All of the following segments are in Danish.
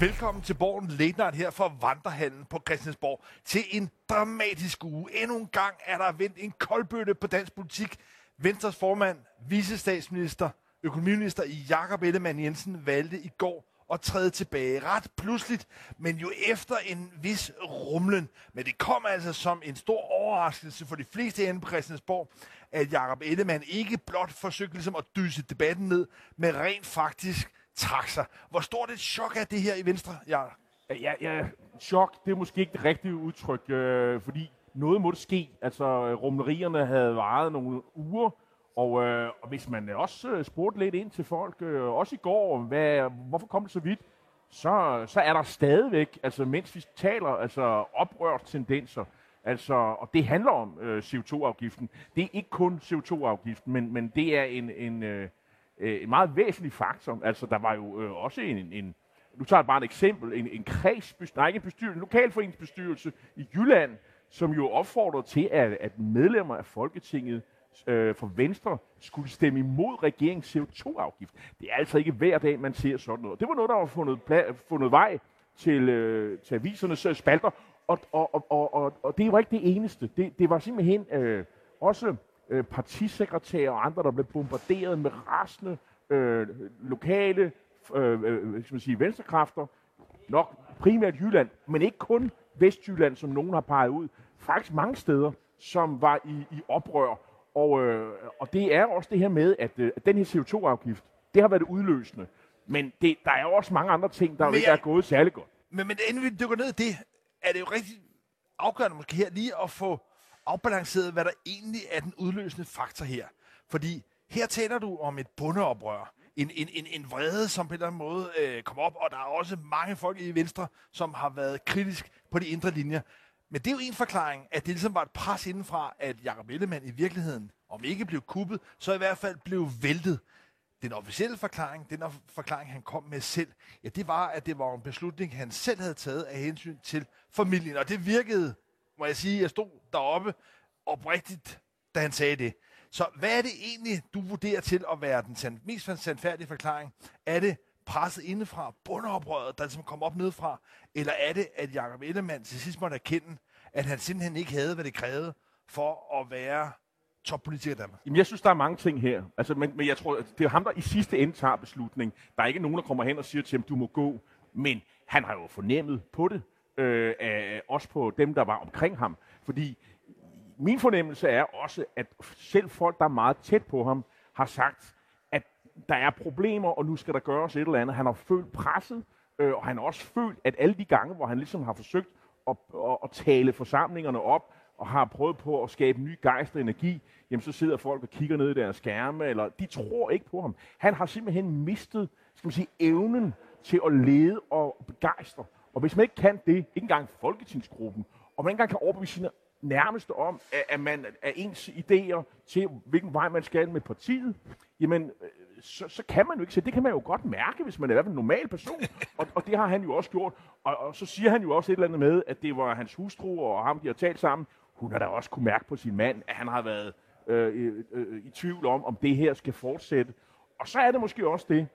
Velkommen til Borgen Late Night her fra Vandrehallen på Christiansborg til en dramatisk uge. Endnu en gang er der vendt en koldbøtte på dansk politik. Venstres formand, vicestatsminister, økonomiminister Jakob Ellemann Jensen valgte i går at træde tilbage ret pludseligt, men jo efter en vis rumlen. Men det kom altså som en stor overraskelse for de fleste herinde på Christiansborg, at Jakob Ellemann ikke blot forsøgte ligesom at dyse debatten ned, men rent faktisk trak sig. Hvor stort et chok er det her i Venstre, ja? Ja, ja, chok, det er måske ikke det rigtige udtryk, øh, fordi noget måtte ske. Altså, rumlerierne havde varet nogle uger, og, øh, og hvis man også øh, spurgte lidt ind til folk, øh, også i går, hvad, hvorfor kom det så vidt, så, så er der stadigvæk, altså mens vi taler, altså oprørt tendenser. Altså, og det handler om øh, CO2-afgiften. Det er ikke kun CO2-afgiften, men, men det er en, en, øh, Øh, en meget væsentlig faktor. Altså, der var jo øh, også en, en, nu tager jeg bare et eksempel, en, en kredsbestyrelse, nej ikke en bestyrelse, en lokalforeningsbestyrelse i Jylland, som jo opfordrede til, at, at medlemmer af Folketinget øh, for Venstre skulle stemme imod regeringens CO2-afgift. Det er altså ikke hver dag, man ser sådan noget. Det var noget, der var fundet, fundet vej til, øh, til avisernes øh, spalter, og, og, og, og, og, og det var ikke det eneste. Det, det var simpelthen øh, også øh, partisekretærer og andre, der blev bombarderet med rasende øh, lokale øh, øh, skal man sige, venstrekræfter, nok primært Jylland, men ikke kun Vestjylland, som nogen har peget ud. Faktisk mange steder, som var i, i oprør. Og, øh, og det er også det her med, at, øh, den her CO2-afgift, det har været udløsende. Men det, der er jo også mange andre ting, der men ikke er gået særlig godt. Men, men inden vi dykker ned i det, er det jo rigtig afgørende måske her lige at få afbalanceret, hvad der egentlig er den udløsende faktor her. Fordi her taler du om et bundeoprør. En, en, en, en vrede, som på en eller anden måde øh, kom op, og der er også mange folk i Venstre, som har været kritisk på de indre linjer. Men det er jo en forklaring, at det ligesom var et pres indenfra, at Jacob Ellemann i virkeligheden, om ikke blev kuppet, så i hvert fald blev væltet. Den officielle forklaring, den forklaring, han kom med selv, ja, det var, at det var en beslutning, han selv havde taget af hensyn til familien. Og det virkede, må jeg sige, jeg stod deroppe oprigtigt, da han sagde det. Så hvad er det egentlig, du vurderer til at være den sand, mest sandfærdige forklaring? Er det presset indefra, bundeoprøret, der ligesom kom op nedefra? Eller er det, at Jacob Ellemann til sidst måtte erkende, at han simpelthen ikke havde, hvad det krævede for at være toppolitiker i Danmark? Jamen, jeg synes, der er mange ting her. Altså, men, men jeg tror, det er ham, der i sidste ende tager beslutning. Der er ikke nogen, der kommer hen og siger til ham, du må gå. Men han har jo fornemmet på det, øh, af, også på dem, der var omkring ham. Fordi min fornemmelse er også, at selv folk, der er meget tæt på ham, har sagt, at der er problemer, og nu skal der gøres et eller andet. Han har følt presset, øh, og han har også følt, at alle de gange, hvor han ligesom har forsøgt at, at, at tale forsamlingerne op, og har prøvet på at skabe ny gejst og energi, jamen så sidder folk og kigger ned i deres skærme, eller de tror ikke på ham. Han har simpelthen mistet, skal man sige, evnen til at lede og begejstre. Og hvis man ikke kan det, ikke engang folketingsgruppen, og man ikke engang kan overbevise sine nærmeste om, at man er ens idéer til, hvilken vej man skal med partiet, jamen, øh, så, så kan man jo ikke. se. det kan man jo godt mærke, hvis man er i hvert fald en normal person. Og, og det har han jo også gjort. Og, og så siger han jo også et eller andet med, at det var hans hustru og ham, de har talt sammen. Hun har da også kunne mærke på sin mand, at han har været øh, øh, øh, i tvivl om, om det her skal fortsætte. Og så er det måske også det,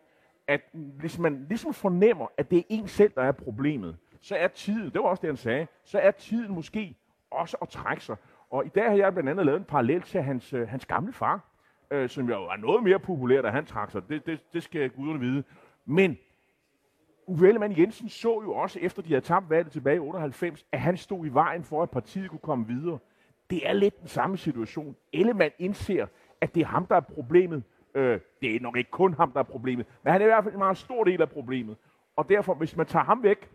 at hvis man ligesom fornemmer, at det er en selv, der er problemet, så er tiden, det var også det, han sagde, så er tiden måske også at trække sig. Og i dag har jeg blandt andet lavet en parallel til hans, øh, hans gamle far, øh, som jo var noget mere populær, da han trak sig. Det, det, det skal guderne vide. Men Uffe Ellemann Jensen så jo også, efter de havde tabt valget tilbage i 98, at han stod i vejen for, at partiet kunne komme videre. Det er lidt den samme situation. Ellemann indser, at det er ham, der er problemet. Øh, det er nok ikke kun ham, der er problemet, men han er i hvert fald en meget stor del af problemet. Og derfor, hvis man tager ham væk,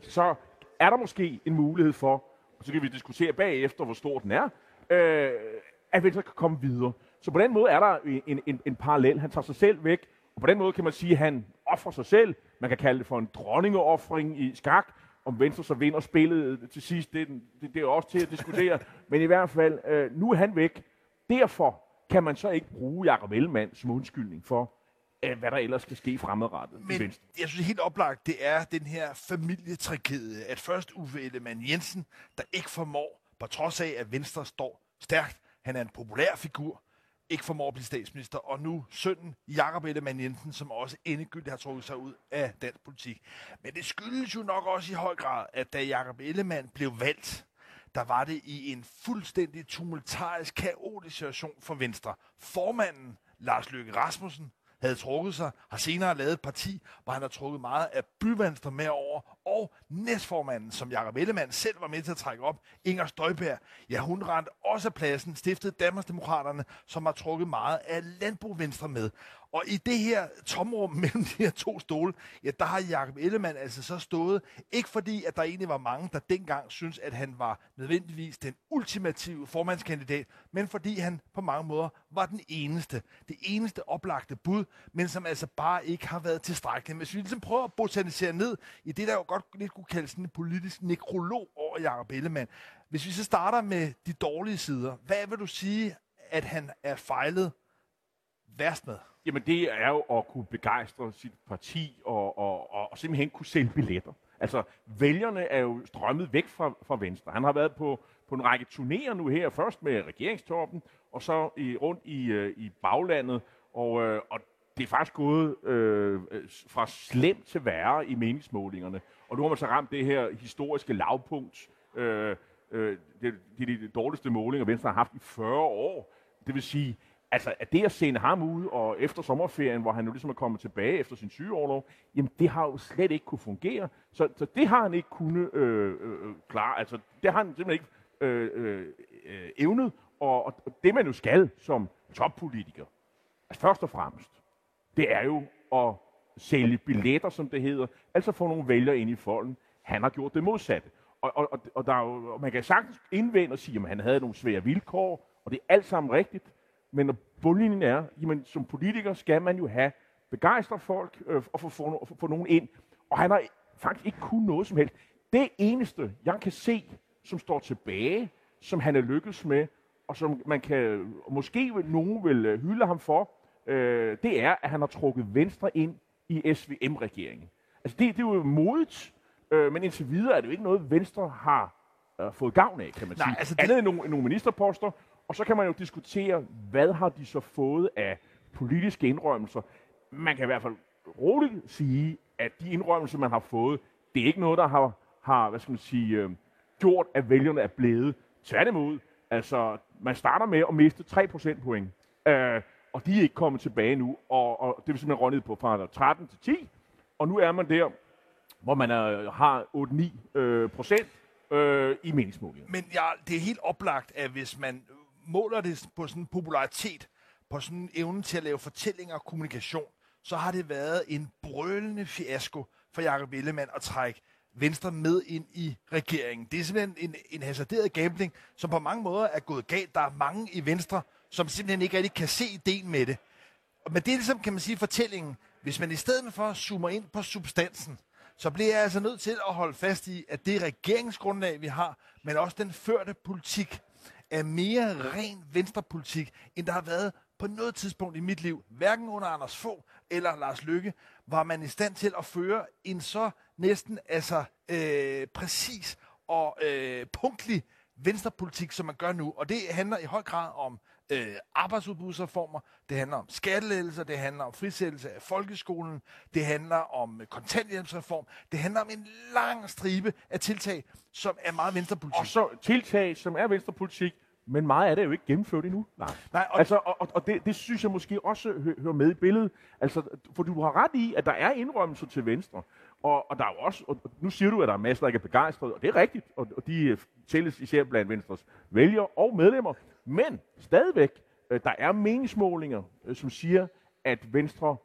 så er der måske en mulighed for, og så kan vi diskutere bagefter, hvor stor den er, øh, at Venstre kan komme videre. Så på den måde er der en, en, en parallel. Han tager sig selv væk, og på den måde kan man sige, at han offrer sig selv. Man kan kalde det for en dronningeoffring i skak. Om Venstre så vinder spillet til sidst, det, det, det er også til at diskutere. Men i hvert fald, øh, nu er han væk. Derfor kan man så ikke bruge Jacob Ellemann som undskyldning for, øh, hvad der ellers skal ske fremadrettet Men jeg synes helt oplagt, det er den her familietragedie, at først Uffe Ellemann Jensen, der ikke formår, på trods af, at Venstre står stærkt, han er en populær figur, ikke formår at blive statsminister, og nu sønnen Jakob Ellemann Jensen, som også endegyldigt har trukket sig ud af dansk politik. Men det skyldes jo nok også i høj grad, at da Jakob Ellemann blev valgt, der var det i en fuldstændig tumultarisk, kaotisk situation for Venstre. Formanden, Lars Løkke Rasmussen, havde trukket sig, har senere lavet et parti, hvor han har trukket meget af byvenstre med over, og næstformanden, som Jakob Ellemann selv var med til at trække op, Inger Støjberg, ja, hun rent også pladsen, stiftede Danmarksdemokraterne, som har trukket meget af landbrugvenstre med. Og i det her tomrum mellem de her to stole, ja, der har Jakob Ellemann altså så stået, ikke fordi, at der egentlig var mange, der dengang synes, at han var nødvendigvis den ultimative formandskandidat, men fordi han på mange måder var den eneste, det eneste oplagte bud, men som altså bare ikke har været tilstrækkeligt. Hvis vi ligesom prøver at botanisere ned i det, der jo godt lidt kunne kaldes en politisk nekrolog over Jakob Ellemann. Hvis vi så starter med de dårlige sider, hvad vil du sige, at han er fejlet værst med? Jamen det er jo at kunne begejstre sit parti og, og, og, og simpelthen kunne sælge billetter. Altså vælgerne er jo strømmet væk fra, fra Venstre. Han har været på, på en række turnéer nu her, først med regeringstoppen, og så i, rundt i, øh, i baglandet, og, øh, og det er faktisk gået øh, fra slemt til værre i meningsmålingerne. Og nu har man så ramt det her historiske lavpunkt. Øh, øh, det, det er de dårligste målinger, Venstre har haft i 40 år. Det vil sige, altså, at det at sende ham ud, og efter sommerferien, hvor han nu ligesom er kommet tilbage efter sin sygeårlov, jamen det har jo slet ikke kunne fungere. Så, så det har han ikke kunnet øh, øh, øh, klare. Altså, det har han simpelthen ikke øh, øh, øh, evnet. Og, og det man jo skal som toppolitiker, altså først og fremmest, det er jo at sælge billetter, som det hedder, altså få nogle vælgere ind i folden. Han har gjort det modsatte. Og, og, og, og der er jo, og man kan sagtens indvende og sige, at han havde nogle svære vilkår, og det er alt sammen rigtigt. Men når bundlinjen er, jamen som politiker skal man jo have begejstret folk øh, og få, få, få nogen ind. Og han har faktisk ikke kun noget som helst. Det eneste, jeg kan se, som står tilbage, som han er lykkedes med, og som man kan, måske nogen vil øh, hylde ham for, øh, det er, at han har trukket Venstre ind i SVM-regeringen. Altså det, det er jo modigt, øh, men indtil videre er det jo ikke noget, Venstre har øh, fået gavn af, kan man Nej, sige. Altså det... Andet end nogle, nogle ministerposter, og så kan man jo diskutere, hvad har de så fået af politiske indrømmelser. Man kan i hvert fald roligt sige, at de indrømmelser, man har fået, det er ikke noget, der har, har hvad skal man sige, øh, gjort, at vælgerne er blevet. Tværtimod, altså, man starter med at miste 3 procentpoint. Øh, og de er ikke kommet tilbage nu, og, og det vil simpelthen rundet på fra 13 til 10, og nu er man der, hvor man er, har 8-9 øh, procent øh, i meningsmålinger. Men ja, det er helt oplagt, at hvis man måler det på sådan popularitet, på sådan en evne til at lave fortællinger og kommunikation, så har det været en brølende fiasko for Jacob Ellemann at trække Venstre med ind i regeringen. Det er simpelthen en, en hasarderet gambling, som på mange måder er gået galt. Der er mange i Venstre, som simpelthen ikke rigtig kan se ideen med det. Men det er ligesom, kan man sige, fortællingen. Hvis man i stedet for zoomer ind på substansen, så bliver jeg altså nødt til at holde fast i, at det regeringsgrundlag, vi har, men også den førte politik, er mere ren venstrepolitik, end der har været på noget tidspunkt i mit liv, hverken under Anders Fogh eller Lars Lykke, var man i stand til at føre en så næsten altså øh, præcis og øh, punktlig venstrepolitik, som man gør nu. Og det handler i høj grad om øh, arbejdsudbudsreformer, det handler om skattelettelser, det handler om frisættelse af folkeskolen, det handler om kontanthjælpsreform, det handler om en lang stribe af tiltag, som er meget venstrepolitik. Og så tiltag, som er venstrepolitik, men meget af det er jo ikke gennemført endnu. Nej. Nej og altså, og, og det, det synes jeg måske også hø- hører med i billedet. Altså, for du har ret i, at der er indrømmelser til venstre. Og, og der er jo også, og nu siger du, at der er masser, der ikke er begejstrede, og det er rigtigt, og, og de tælles især blandt Venstres vælgere og medlemmer. Men stadigvæk, øh, der er meningsmålinger, øh, som siger, at Venstre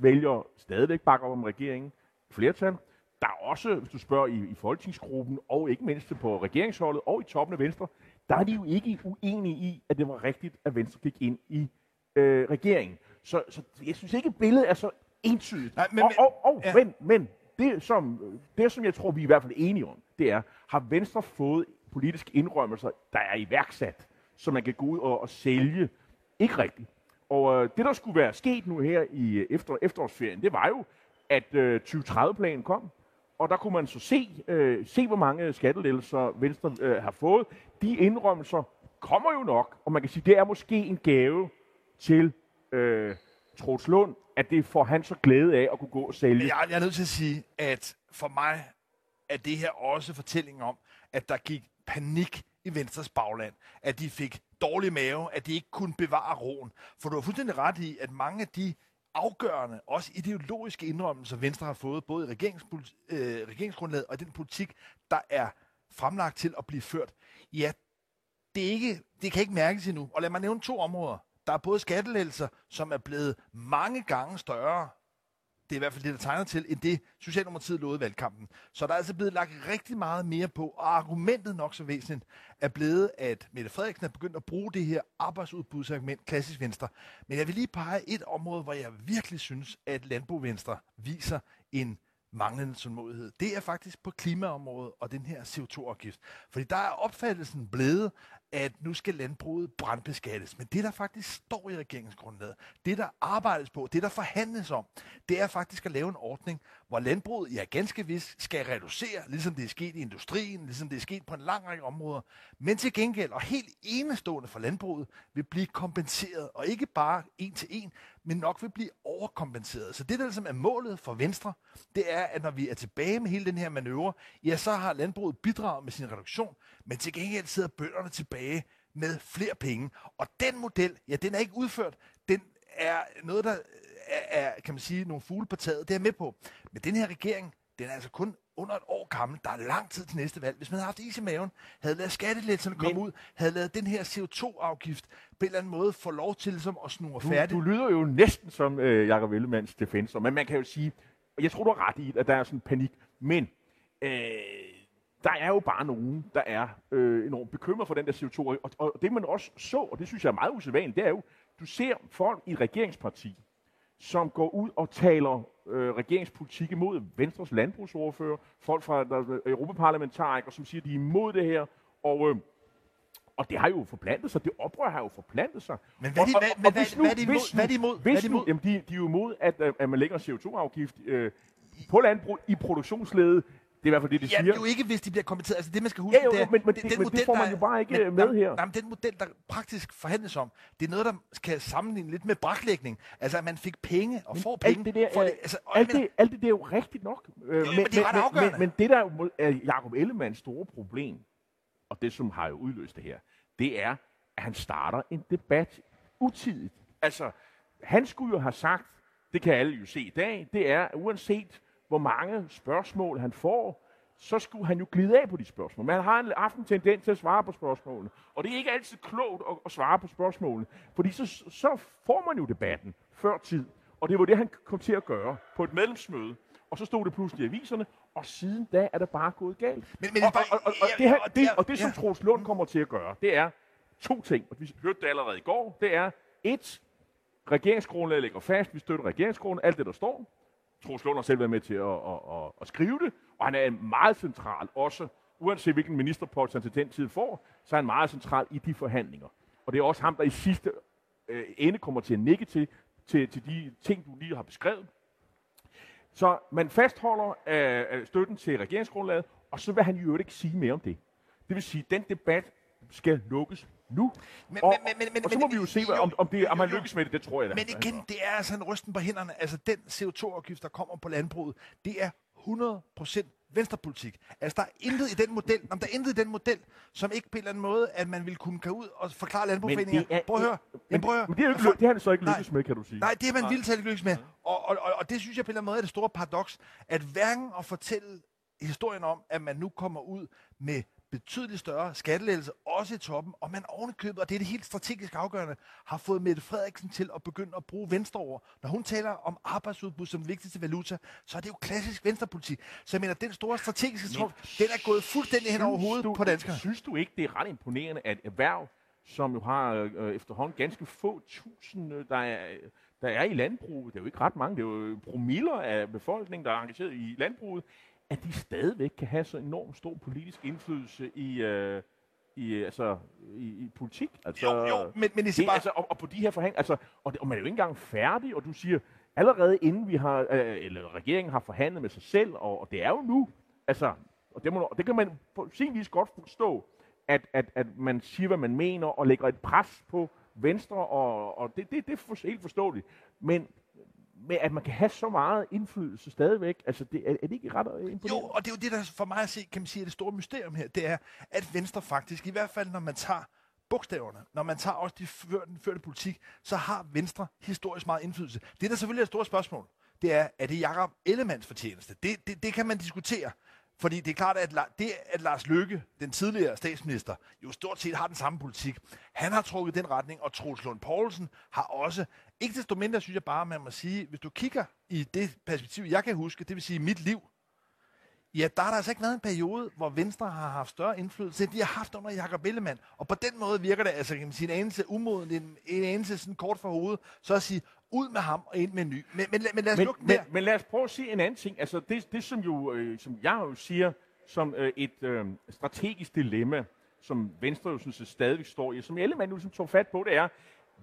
vælgere stadigvæk bakker om regeringen flertal. Der er også, hvis du spørger i, i folketingsgruppen, og ikke mindst på regeringsholdet og i toppen af Venstre, der er de jo ikke uenige i, at det var rigtigt, at Venstre gik ind i øh, regeringen. Så, så jeg synes ikke, at billedet er så entydigt. Nej, men, og og, og ja. men, men det, som, det, som jeg tror, vi er i hvert fald enige om, det er, har Venstre fået politiske indrømmelser, der er iværksat, så man kan gå ud og, og sælge? Ikke rigtigt. Og øh, det, der skulle være sket nu her i efter, efterårsferien, det var jo, at øh, 2030-planen kom, og der kunne man så se, øh, se hvor mange skattelettelser Venstre øh, har fået. De indrømmelser kommer jo nok, og man kan sige, det er måske en gave til øh, Troels Lund, at det får han så glæde af at kunne gå og sælge. Jeg, jeg er nødt til at sige, at for mig er det her også fortællingen om, at der gik panik i Venstres bagland. At de fik dårlig mave, at de ikke kunne bevare roen. For du har fuldstændig ret i, at mange af de afgørende, også ideologiske indrømmelser, Venstre har fået, både i øh, regeringsgrundlaget og i den politik, der er fremlagt til at blive ført, ja, det, er ikke, det kan ikke mærkes endnu. Og lad mig nævne to områder. Der er både skattelettelser, som er blevet mange gange større det er i hvert fald det, der tegner til, end det Socialdemokratiet lovede valgkampen. Så der er altså blevet lagt rigtig meget mere på, og argumentet nok så væsentligt er blevet, at Mette Frederiksen er begyndt at bruge det her arbejdsudbudsargument, klassisk venstre. Men jeg vil lige pege et område, hvor jeg virkelig synes, at Landbrug Venstre viser en manglende tålmodighed. Det er faktisk på klimaområdet og den her CO2-afgift. Fordi der er opfattelsen blevet, at nu skal landbruget brandbeskattes. Men det, der faktisk står i regeringsgrundlaget, det, der arbejdes på, det, der forhandles om, det er faktisk at lave en ordning, hvor landbruget, ja ganske vist, skal reducere, ligesom det er sket i industrien, ligesom det er sket på en lang række områder. Men til gengæld, og helt enestående for landbruget, vil blive kompenseret, og ikke bare en til en, men nok vil blive overkompenseret. Så det, der ligesom er målet for Venstre, det er, at når vi er tilbage med hele den her manøvre, ja, så har landbruget bidraget med sin reduktion, men til gengæld sidder bønderne tilbage med flere penge. Og den model, ja, den er ikke udført. Den er noget, der er, kan man sige, nogle fugle på taget. Det er med på. Men den her regering, den er altså kun under et år gammel. Der er lang tid til næste valg. Hvis man havde haft is i maven, havde lavet skattelettelserne komme ud, havde lavet den her CO2-afgift på en eller anden måde få lov til ligesom, at snurre du, færdigt. Du lyder jo næsten som øh, Jakob Ellemanns defensor, men man kan jo sige, og jeg tror, du har ret i, at der er sådan panik, men øh, der er jo bare nogen, der er øh, enormt bekymret for den der CO2. Og, og det man også så, og det synes jeg er meget usædvanligt, det er jo, du ser folk i et regeringsparti, som går ud og taler øh, regeringspolitik imod Venstres landbrugsordfører, folk fra der, Europaparlamentarikere, som siger, at de er imod det her, og, øh, og det har jo forplantet sig, det oprør har jo forplantet sig. Men hvad, og, hvad, hvad, hvad, er de imod? Hvad er de imod? Hvis nu, jamen de, de er jo imod, at, øh, at man lægger CO2-afgift øh, på landbrug i produktionsledet, det er i hvert fald det, de ja, siger. jo ikke, hvis de bliver kommenteret. Altså det, man skal huske, ja, jo, det er, men, men, det, den den men model, det får man jo bare ikke men, med her. Nej, men den model, der praktisk forhandles om, det er noget, der kan sammenligne lidt med braklægning. Altså, at man fik penge og men får penge. Alt det der, for det, altså, alt, det, alt det, det er jo rigtigt nok. Jo, jo, men, men, det er men, men, men det, der er Jacob Ellemanns store problem, og det, som har jo udløst det her, det er, at han starter en debat utidigt. Altså, han skulle jo have sagt, det kan alle jo se i dag, det er, uanset hvor mange spørgsmål han får, så skulle han jo glide af på de spørgsmål. Men han har en aften tendens til at svare på spørgsmålene. Og det er ikke altid klogt at, at svare på spørgsmålene, fordi så, så får man jo debatten før tid. Og det var det, han kom til at gøre på et medlemsmøde. Og så stod det pludselig i aviserne, og siden da er det bare gået galt. Men, men og, og, og, og, det, her, det, og det, som Troels Lund kommer til at gøre, det er to ting. Og vi hørte det allerede i går. Det er et, regeringsgrundlaget ligger fast. Vi støtter regeringsgrundlaget, alt det, der står. Troels Lund har selv været med til at, at, at, at skrive det, og han er meget central også, uanset hvilken ministerpost han til den tid får, så er han meget central i de forhandlinger. Og det er også ham, der i sidste øh, ende kommer til at nikke til, til, til de ting, du lige har beskrevet. Så man fastholder øh, øh støtten til regeringsgrundlaget, og så vil han jo ikke sige mere om det. Det vil sige, at den debat skal lukkes nu. Men, og, men, men, men, og så må men, vi jo se, jo, om, om, det, om man lykkes med det. Det tror jeg da. Men igen, det er altså en rysten på hænderne. Altså, den CO2-afgift, der kommer på landbruget, det er 100% venstrepolitik. Altså, der er intet i den model, om der er intet i den model, som ikke på en eller anden måde, at man vil kunne komme ud og forklare landbrugforeninger. Prøv at høre. Men, prøv at høre. Men det, er jo ikke, det har han så ikke lykkes med, kan du sige. Nej, det har man vildt ikke lykkes med. Og, og, og, og, det synes jeg på en eller anden måde er det store paradoks, at hverken at fortælle historien om, at man nu kommer ud med betydeligt større skattelettelse, også i toppen, og man ovenikøbet, og det er det helt strategisk afgørende, har fået Mette Frederiksen til at begynde at bruge venstre over. Når hun taler om arbejdsudbud som vigtigste valuta, så er det jo klassisk venstrepolitik. Så jeg mener, den store strategiske trum, den er gået fuldstændig hen over hovedet du, på danskerne. Synes du ikke, det er ret imponerende, at erhverv, som jo har øh, efterhånden ganske få tusind, øh, der er, der er i landbruget, det er jo ikke ret mange, det er jo promiller af befolkningen, der er engageret i landbruget, at de stadigvæk kan have så enormt stor politisk indflydelse i, øh, i, altså, i, i politik. Altså, jo, jo, men, men det, bare... altså, og, og, på de her forhandlinger, altså, og, det, og man er jo ikke engang færdig, og du siger, allerede inden vi har, øh, eller regeringen har forhandlet med sig selv, og, og det er jo nu, altså, og det, må, det kan man på sin vis godt forstå, at, at, at man siger, hvad man mener, og lægger et pres på Venstre, og, og det, det, det er helt forståeligt. Men med at man kan have så meget indflydelse stadigvæk, altså det, er, er det ikke ret imponerende? Jo, og det er jo det, der for mig at se, kan man sige, er det store mysterium her, det er, at Venstre faktisk, i hvert fald når man tager bogstaverne, når man tager også de førte, den førte politik, så har Venstre historisk meget indflydelse. Det, der selvfølgelig er et stort spørgsmål, det er, er det Jakob Ellemands fortjeneste? Det, det, det kan man diskutere. Fordi det er klart, at det, at Lars Løkke, den tidligere statsminister, jo stort set har den samme politik, han har trukket den retning, og Troels Lund Poulsen har også. Ikke desto mindre synes jeg bare, man må sige, hvis du kigger i det perspektiv, jeg kan huske, det vil sige mit liv, ja, der har der altså ikke været en periode, hvor Venstre har haft større indflydelse, end de har haft under Jakob Ellemann. Og på den måde virker det altså, kan man sige, en anelse umoden, en, en anelse sådan kort for hovedet, så at sige, ud med ham og ind med en ny. Men, men, men lad os men, lukke men, men lad os prøve at sige en anden ting. Altså det, det som, jo, øh, som jeg jo siger, som øh, et øh, strategisk dilemma, som Venstre jo set stadigvæk står i, som Ellemann nu ligesom tog fat på, det er,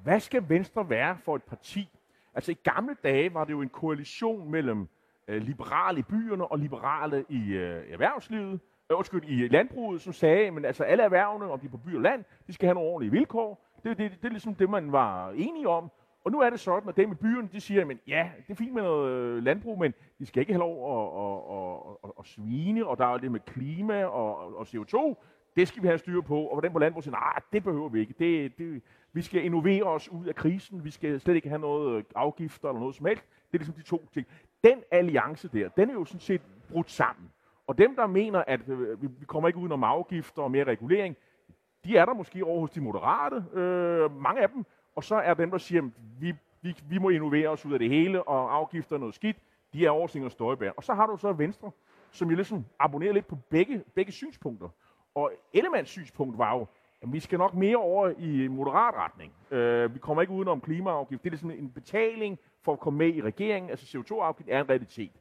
hvad skal Venstre være for et parti? Altså i gamle dage var det jo en koalition mellem øh, liberale i byerne og liberale i øh, erhvervslivet, øh, undskyld, i landbruget, som sagde, men altså alle erhvervene, om de er på by og land, de skal have nogle ordentlige vilkår. Det, det, det, det er ligesom det, man var enige om. Og nu er det sådan, at dem i byerne, de siger, men ja, det er fint med noget øh, landbrug, men de skal ikke have lov at, at, at, at, at svine, og der er det med klima og, og CO2. Det skal vi have styr på. Og hvordan på landbruget siger, nej, det behøver vi ikke. Det, det, vi skal innovere os ud af krisen. Vi skal slet ikke have noget øh, afgifter eller noget som helst. Det er ligesom de to ting. Den alliance der, den er jo sådan set brudt sammen. Og dem, der mener, at øh, vi, kommer ikke ud om afgifter og mere regulering, de er der måske over hos de moderate, øh, mange af dem, og så er dem, der siger, at vi, vi, vi må innovere os ud af det hele, og afgifter noget skidt, de er over Inger Støjbær. Og så har du så Venstre, som jo ligesom abonnerer lidt på begge, begge synspunkter. Og Ellemands synspunkt var jo, at vi skal nok mere over i moderat retning. Øh, vi kommer ikke udenom klimaafgift. Det er ligesom en betaling for at komme med i regeringen. Altså CO2-afgift er en realitet.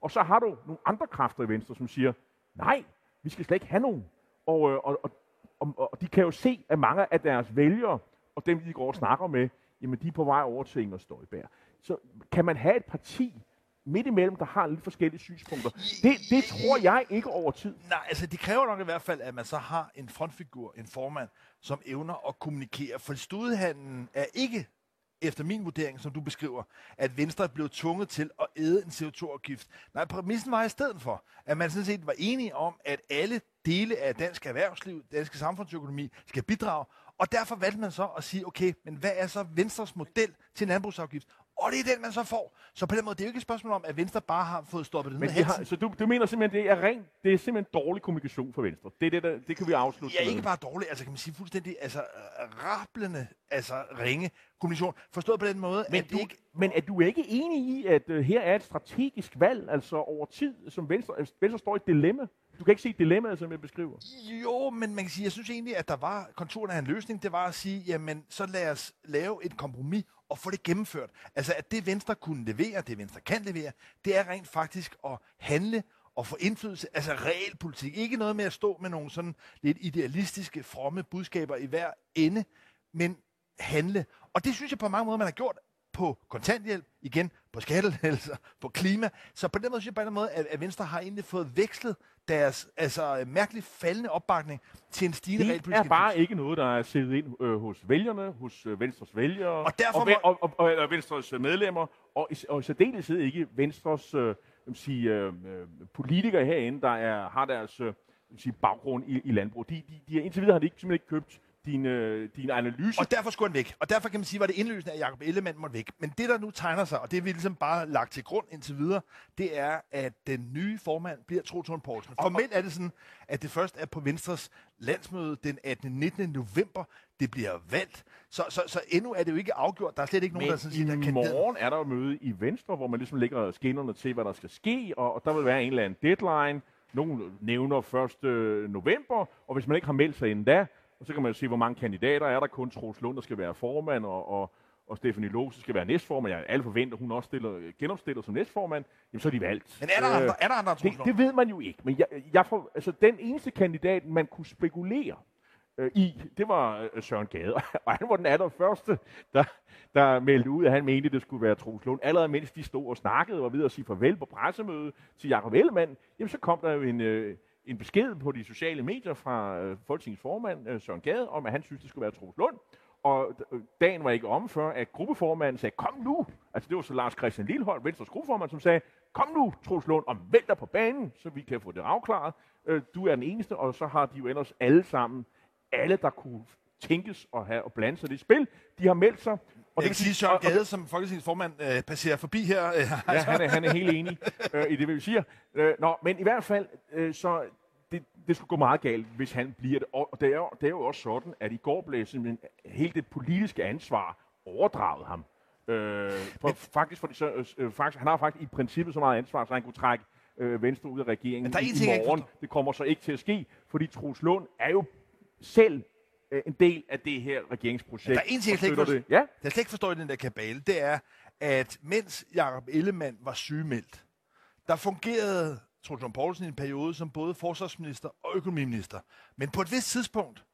Og så har du nogle andre kræfter i Venstre, som siger, nej, vi skal slet ikke have nogen. Og, øh, og, og, og, og de kan jo se, at mange af deres vælgere, og dem, de går og snakker med, jamen de er på vej over til Inger Støjberg. Så kan man have et parti midt imellem, der har lidt forskellige synspunkter? Det, det tror jeg ikke over tid. Nej, altså det kræver nok i hvert fald, at man så har en frontfigur, en formand, som evner at kommunikere. For studehandlen er ikke efter min vurdering, som du beskriver, at Venstre er blevet tvunget til at æde en CO2-afgift. Nej, præmissen var i stedet for, at man sådan set var enige om, at alle dele af dansk erhvervsliv, dansk samfundsøkonomi, skal bidrage, og derfor valgte man så at sige, okay, men hvad er så Venstres model til en landbrugsafgift? Og det er den, man så får. Så på den måde, det er jo ikke et spørgsmål om, at Venstre bare har fået stoppet den Men det har, så du, du mener simpelthen, det er rent, det er simpelthen dårlig kommunikation for Venstre. Det, er det, der, det kan vi afslutte. Ja, med. ikke bare dårlig, altså kan man sige fuldstændig, altså rablende, altså ringe kommunikation. Forstået på den måde, Men, at du, ikke... men er du ikke enig i, at uh, her er et strategisk valg, altså over tid, som Venstre, altså, Venstre står i et dilemma? Du kan ikke se dilemmaet, som jeg beskriver. Jo, men man kan sige, jeg synes egentlig, at der var konturen af en løsning. Det var at sige, jamen, så lad os lave et kompromis og få det gennemført. Altså, at det Venstre kunne levere, det Venstre kan levere, det er rent faktisk at handle og få indflydelse, altså reel politik. Ikke noget med at stå med nogle sådan lidt idealistiske, fromme budskaber i hver ende, men handle. Og det synes jeg på mange måder, man har gjort på kontanthjælp, igen på skattelettelser, på klima. Så på den måde synes jeg på en måde, at, at Venstre har egentlig fået vekslet deres altså, mærkeligt faldende opbakning til en stigende Det er bare ikke noget, der er siddet ind øh, hos vælgerne, hos øh, Venstres vælgere, Og derfor og, må- og, og, og, og Venstres øh, medlemmer, og, og i særdeleshed ikke Venstres øh, sige, øh, øh, politikere herinde, der er, har deres øh, sige, baggrund i, i landbrug. De, de, de, indtil videre har de ikke, simpelthen ikke købt din, øh, din analyse. Og derfor skulle han væk. Og derfor kan man sige, var det indløsende, at Jacob Ellemann måtte væk. Men det, der nu tegner sig, og det vi ligesom bare lagt til grund indtil videre, det er, at den nye formand bliver Lund Poulsen. Formelt er det sådan, at det først er på Venstres landsmøde den 18. 19. november, det bliver valgt. Så, så, så endnu er det jo ikke afgjort. Der er slet ikke nogen, der Men sådan siger, der i kan morgen er der jo møde i Venstre, hvor man ligesom lægger skinnerne til, hvad der skal ske, og, og der vil være en eller anden deadline. Nogle nævner 1. november, og hvis man ikke har meldt sig inden da, så kan man jo se, hvor mange kandidater er der. Kun Troels Lund, der skal være formand, og, og, og Stephanie Lose skal være næstformand. Jeg alle forventer, hun også stiller, genopstiller som næstformand. Jamen, så er de valgt. Men er der andre, er der andre det, Troels Lund? det ved man jo ikke. Men jeg, jeg får, altså, den eneste kandidat, man kunne spekulere øh, i, det var øh, Søren Gade. Og han var den allerførste, der, der meldte ud, at han mente, at det skulle være Troels Lund. Allerede mens de stod og snakkede og var ved at sige farvel på pressemødet til Jakob Ellemann, jamen så kom der jo en, øh, en besked på de sociale medier fra øh, Folketingets formand, øh, Søren Gade, om at han synes, det skulle være Troels Lund. Og øh, dagen var ikke om før, at gruppeformanden sagde, kom nu. Altså det var så Lars Christian Lillehold, Venstres gruppeformand, som sagde, kom nu, Troels Lund, og vælg dig på banen, så vi kan få det afklaret. Øh, du er den eneste, og så har de jo ellers alle sammen, alle der kunne tænkes at have og blande sig i det spil, de har meldt sig. Og det vil sige, Søren Gade, som Folketingets formand øh, passerer forbi her. Øh, ja, han er, han er helt enig øh, i det, vi siger. Øh, nå, men i hvert fald, øh, så det, det skulle gå meget galt, hvis han bliver det. Og det er, jo, det er jo også sådan, at i går blev simpelthen helt det politiske ansvar overdraget ham. Øh, for, faktisk, fordi, så, øh, faktisk, han har faktisk i princippet så meget ansvar, så han kunne trække øh, Venstre ud af regeringen Men der er i, ting, i morgen. Det kommer så ikke til at ske, fordi Troels Lund er jo selv øh, en del af det her regeringsprojekt. Men der er en ting, jeg slet ikke, forstår, ja? jeg slet ikke forstår i den der kabale, det er, at mens Jakob Ellemann var sygemeldt, der fungerede Troels Lund Poulsen i en periode som både forsvarsminister og økonomiminister. Men på et vist tidspunkt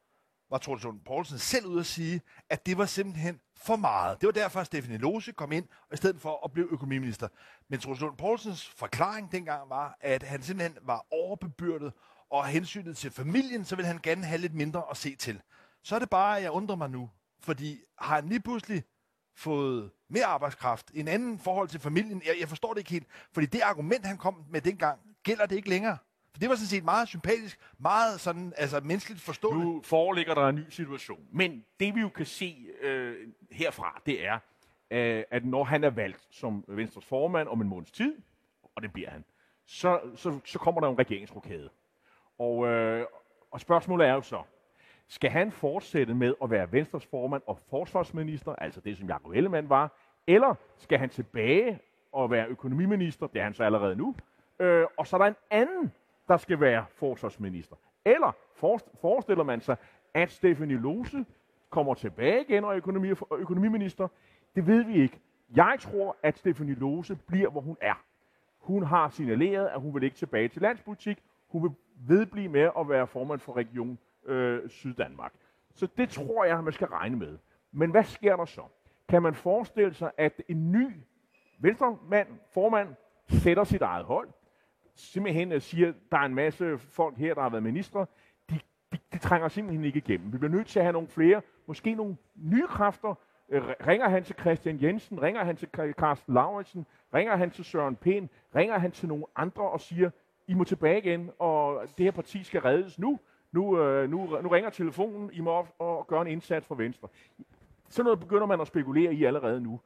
var Troels Lund Poulsen selv ude at sige, at det var simpelthen for meget. Det var derfor, at Stefanie Lose kom ind, og i stedet for at blive økonomiminister. Men Troels Lund Poulsens forklaring dengang var, at han simpelthen var overbebyrdet, og hensynet til familien, så ville han gerne have lidt mindre at se til. Så er det bare, at jeg undrer mig nu, fordi har han lige pludselig fået mere arbejdskraft, en anden forhold til familien. Jeg, jeg forstår det ikke helt, fordi det argument, han kom med dengang, gælder det ikke længere. For det var sådan set meget sympatisk, meget sådan, altså menneskeligt forståeligt. Nu foreligger der en ny situation. Men det vi jo kan se øh, herfra, det er, øh, at når han er valgt som Venstres formand om en måneds tid, og det bliver han, så, så, så kommer der en regeringsrokade. Og, øh, og spørgsmålet er jo så, skal han fortsætte med at være Venstres formand og forsvarsminister, altså det som Jacob Ellemann var, eller skal han tilbage og være økonomiminister, det er han så allerede nu, øh, og så er der en anden, der skal være forsvarsminister. Eller forestiller man sig, at Stefanie Lose kommer tilbage igen og er økonomi, økonomiminister? Det ved vi ikke. Jeg tror, at Stefanie Lose bliver, hvor hun er. Hun har signaleret, at hun vil ikke tilbage til landspolitik. Hun vil vedblive med at være formand for Region øh, Syddanmark. Så det tror jeg, man skal regne med. Men hvad sker der så? Kan man forestille sig, at en ny venstremand, formand, sætter sit eget hold, simpelthen siger, at der er en masse folk her, der har været ministre, de, de, de trænger simpelthen ikke igennem. Vi bliver nødt til at have nogle flere, måske nogle nye kræfter. Øh, ringer han til Christian Jensen, ringer han til Carsten Lauritsen, ringer han til Søren Pind, ringer han til nogle andre og siger, I må tilbage igen, og det her parti skal reddes nu. Nu, øh, nu, nu ringer telefonen, I må op og gøre en indsats for Venstre. Sådan noget begynder man at spekulere i allerede nu.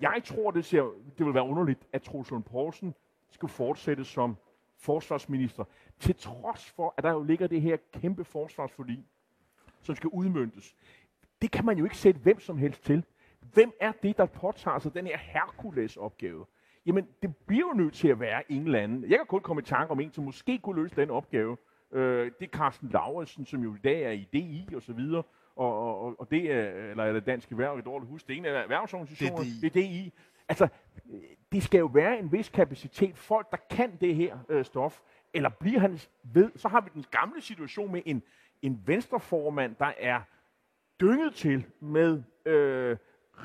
Jeg tror, det, ser, det vil være underligt, at Troels Lund Poulsen skulle fortsætte som forsvarsminister, til trods for, at der jo ligger det her kæmpe forsvarsforlig, som skal udmyndtes. Det kan man jo ikke sætte hvem som helst til. Hvem er det, der påtager sig den her Hercules-opgave? Jamen, det bliver jo nødt til at være en eller anden. Jeg kan kun komme i tanke om en, som måske kunne løse den opgave. Øh, det er Carsten Lauritsen, som jo i dag er i DI og så videre. Og, og, og det er, eller er det Dansk Erhverv, et dårligt hus, det er en af erhvervsorganisationer, det er DI. Det er DI. Altså, det skal jo være en vis kapacitet. Folk, der kan det her øh, stof, eller bliver han ved, så har vi den gamle situation med en, en venstreformand, der er dynget til med øh,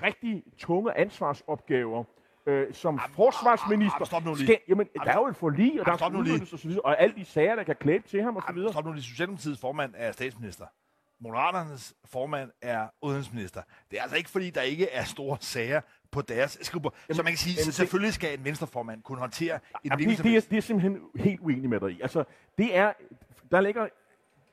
rigtig tunge ansvarsopgaver, øh, som jamen, forsvarsminister. Jamen, stop nu lige. Skal, jamen, jamen, der er jo en forlig, og der er udnyttes og så videre, og alle de sager, der kan klæbe til ham og så videre. Stop nu lige. Socialdemokratiets formand er statsminister. Moderaternes formand er udenrigsminister. Det er altså ikke, fordi der ikke er store sager på deres skrivebord. Så man kan sige, jamen, selvfølgelig skal en venstreformand kunne håndtere en jamen, det, det, er, det er simpelthen helt uenig med dig i. Altså, det er, der ligger,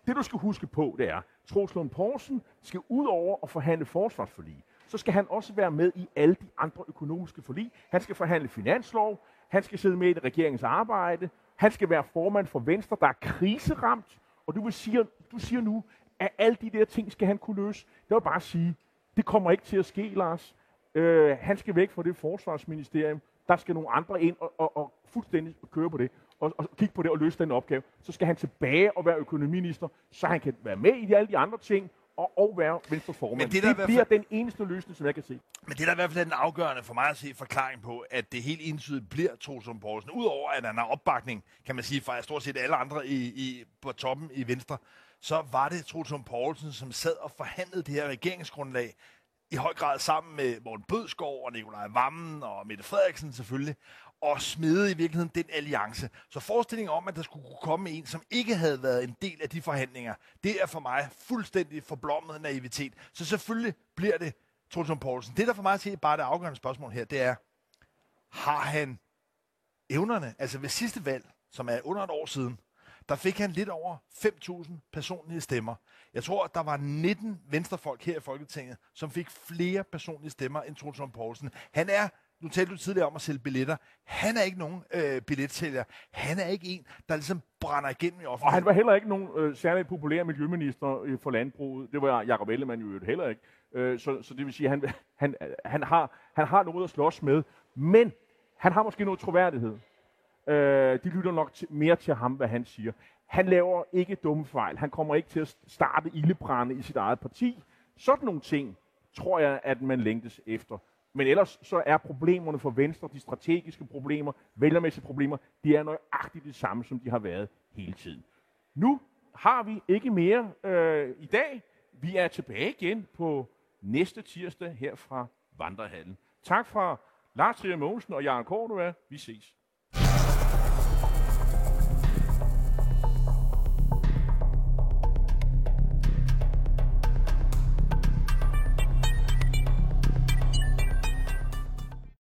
det du skal huske på, det er, Troels Lund Poulsen skal ud over at forhandle forsvarsforlig, så skal han også være med i alle de andre økonomiske forlig. Han skal forhandle finanslov, han skal sidde med i regeringens arbejde, han skal være formand for Venstre, der er kriseramt, og du, vil sige, du siger nu, at alle de der ting skal han kunne løse. Det vil bare sige, det kommer ikke til at ske, Lars. Øh, han skal væk fra det forsvarsministerium. Der skal nogle andre ind og, og, og fuldstændig køre på det og, og kigge på det og løse den opgave. Så skal han tilbage og være økonomiminister, så han kan være med i de, alle de andre ting og, og være venstreformand. Men det, der det bliver fald... den eneste løsning, som jeg kan se. Men det der er i hvert fald den afgørende for mig at se forklaring på, at det helt entydigt bliver Troelsund Poulsen. Udover at han har opbakning, kan man sige, fra stort set alle andre i, i, på toppen i Venstre, så var det Troelsund Poulsen, som sad og forhandlede det her regeringsgrundlag i høj grad sammen med Morten Bødskov og Nikolaj Vammen og Mette Frederiksen selvfølgelig, og smede i virkeligheden den alliance. Så forestillingen om, at der skulle kunne komme en, som ikke havde været en del af de forhandlinger, det er for mig fuldstændig forblommet naivitet. Så selvfølgelig bliver det Trulsund Poulsen. Det, der for mig at se bare det afgørende spørgsmål her, det er, har han evnerne? Altså ved sidste valg, som er under et år siden, der fik han lidt over 5.000 personlige stemmer. Jeg tror, at der var 19 venstrefolk her i Folketinget, som fik flere personlige stemmer end Trulsund Poulsen. Han er nu talte du tidligere om at sælge billetter. Han er ikke nogen øh, billetsælger. Han er ikke en, der ligesom brænder igennem i offentligheden. Og han var heller ikke nogen øh, særligt populær miljøminister øh, for landbruget. Det var Jacob Ellemann jo heller ikke. Øh, så, så det vil sige, at han, han, han, har, han har noget at slås med. Men han har måske noget troværdighed. Øh, de lytter nok til, mere til ham, hvad han siger. Han laver ikke dumme fejl. Han kommer ikke til at starte ildebrænde i sit eget parti. Sådan nogle ting tror jeg, at man længtes efter. Men ellers så er problemerne for Venstre, de strategiske problemer, vælgermæssige problemer, de er nøjagtigt det samme, som de har været hele tiden. Nu har vi ikke mere øh, i dag. Vi er tilbage igen på næste tirsdag her fra Vandrehallen. Tak fra Lars Trier Mogensen og Jan Cordova. Vi ses.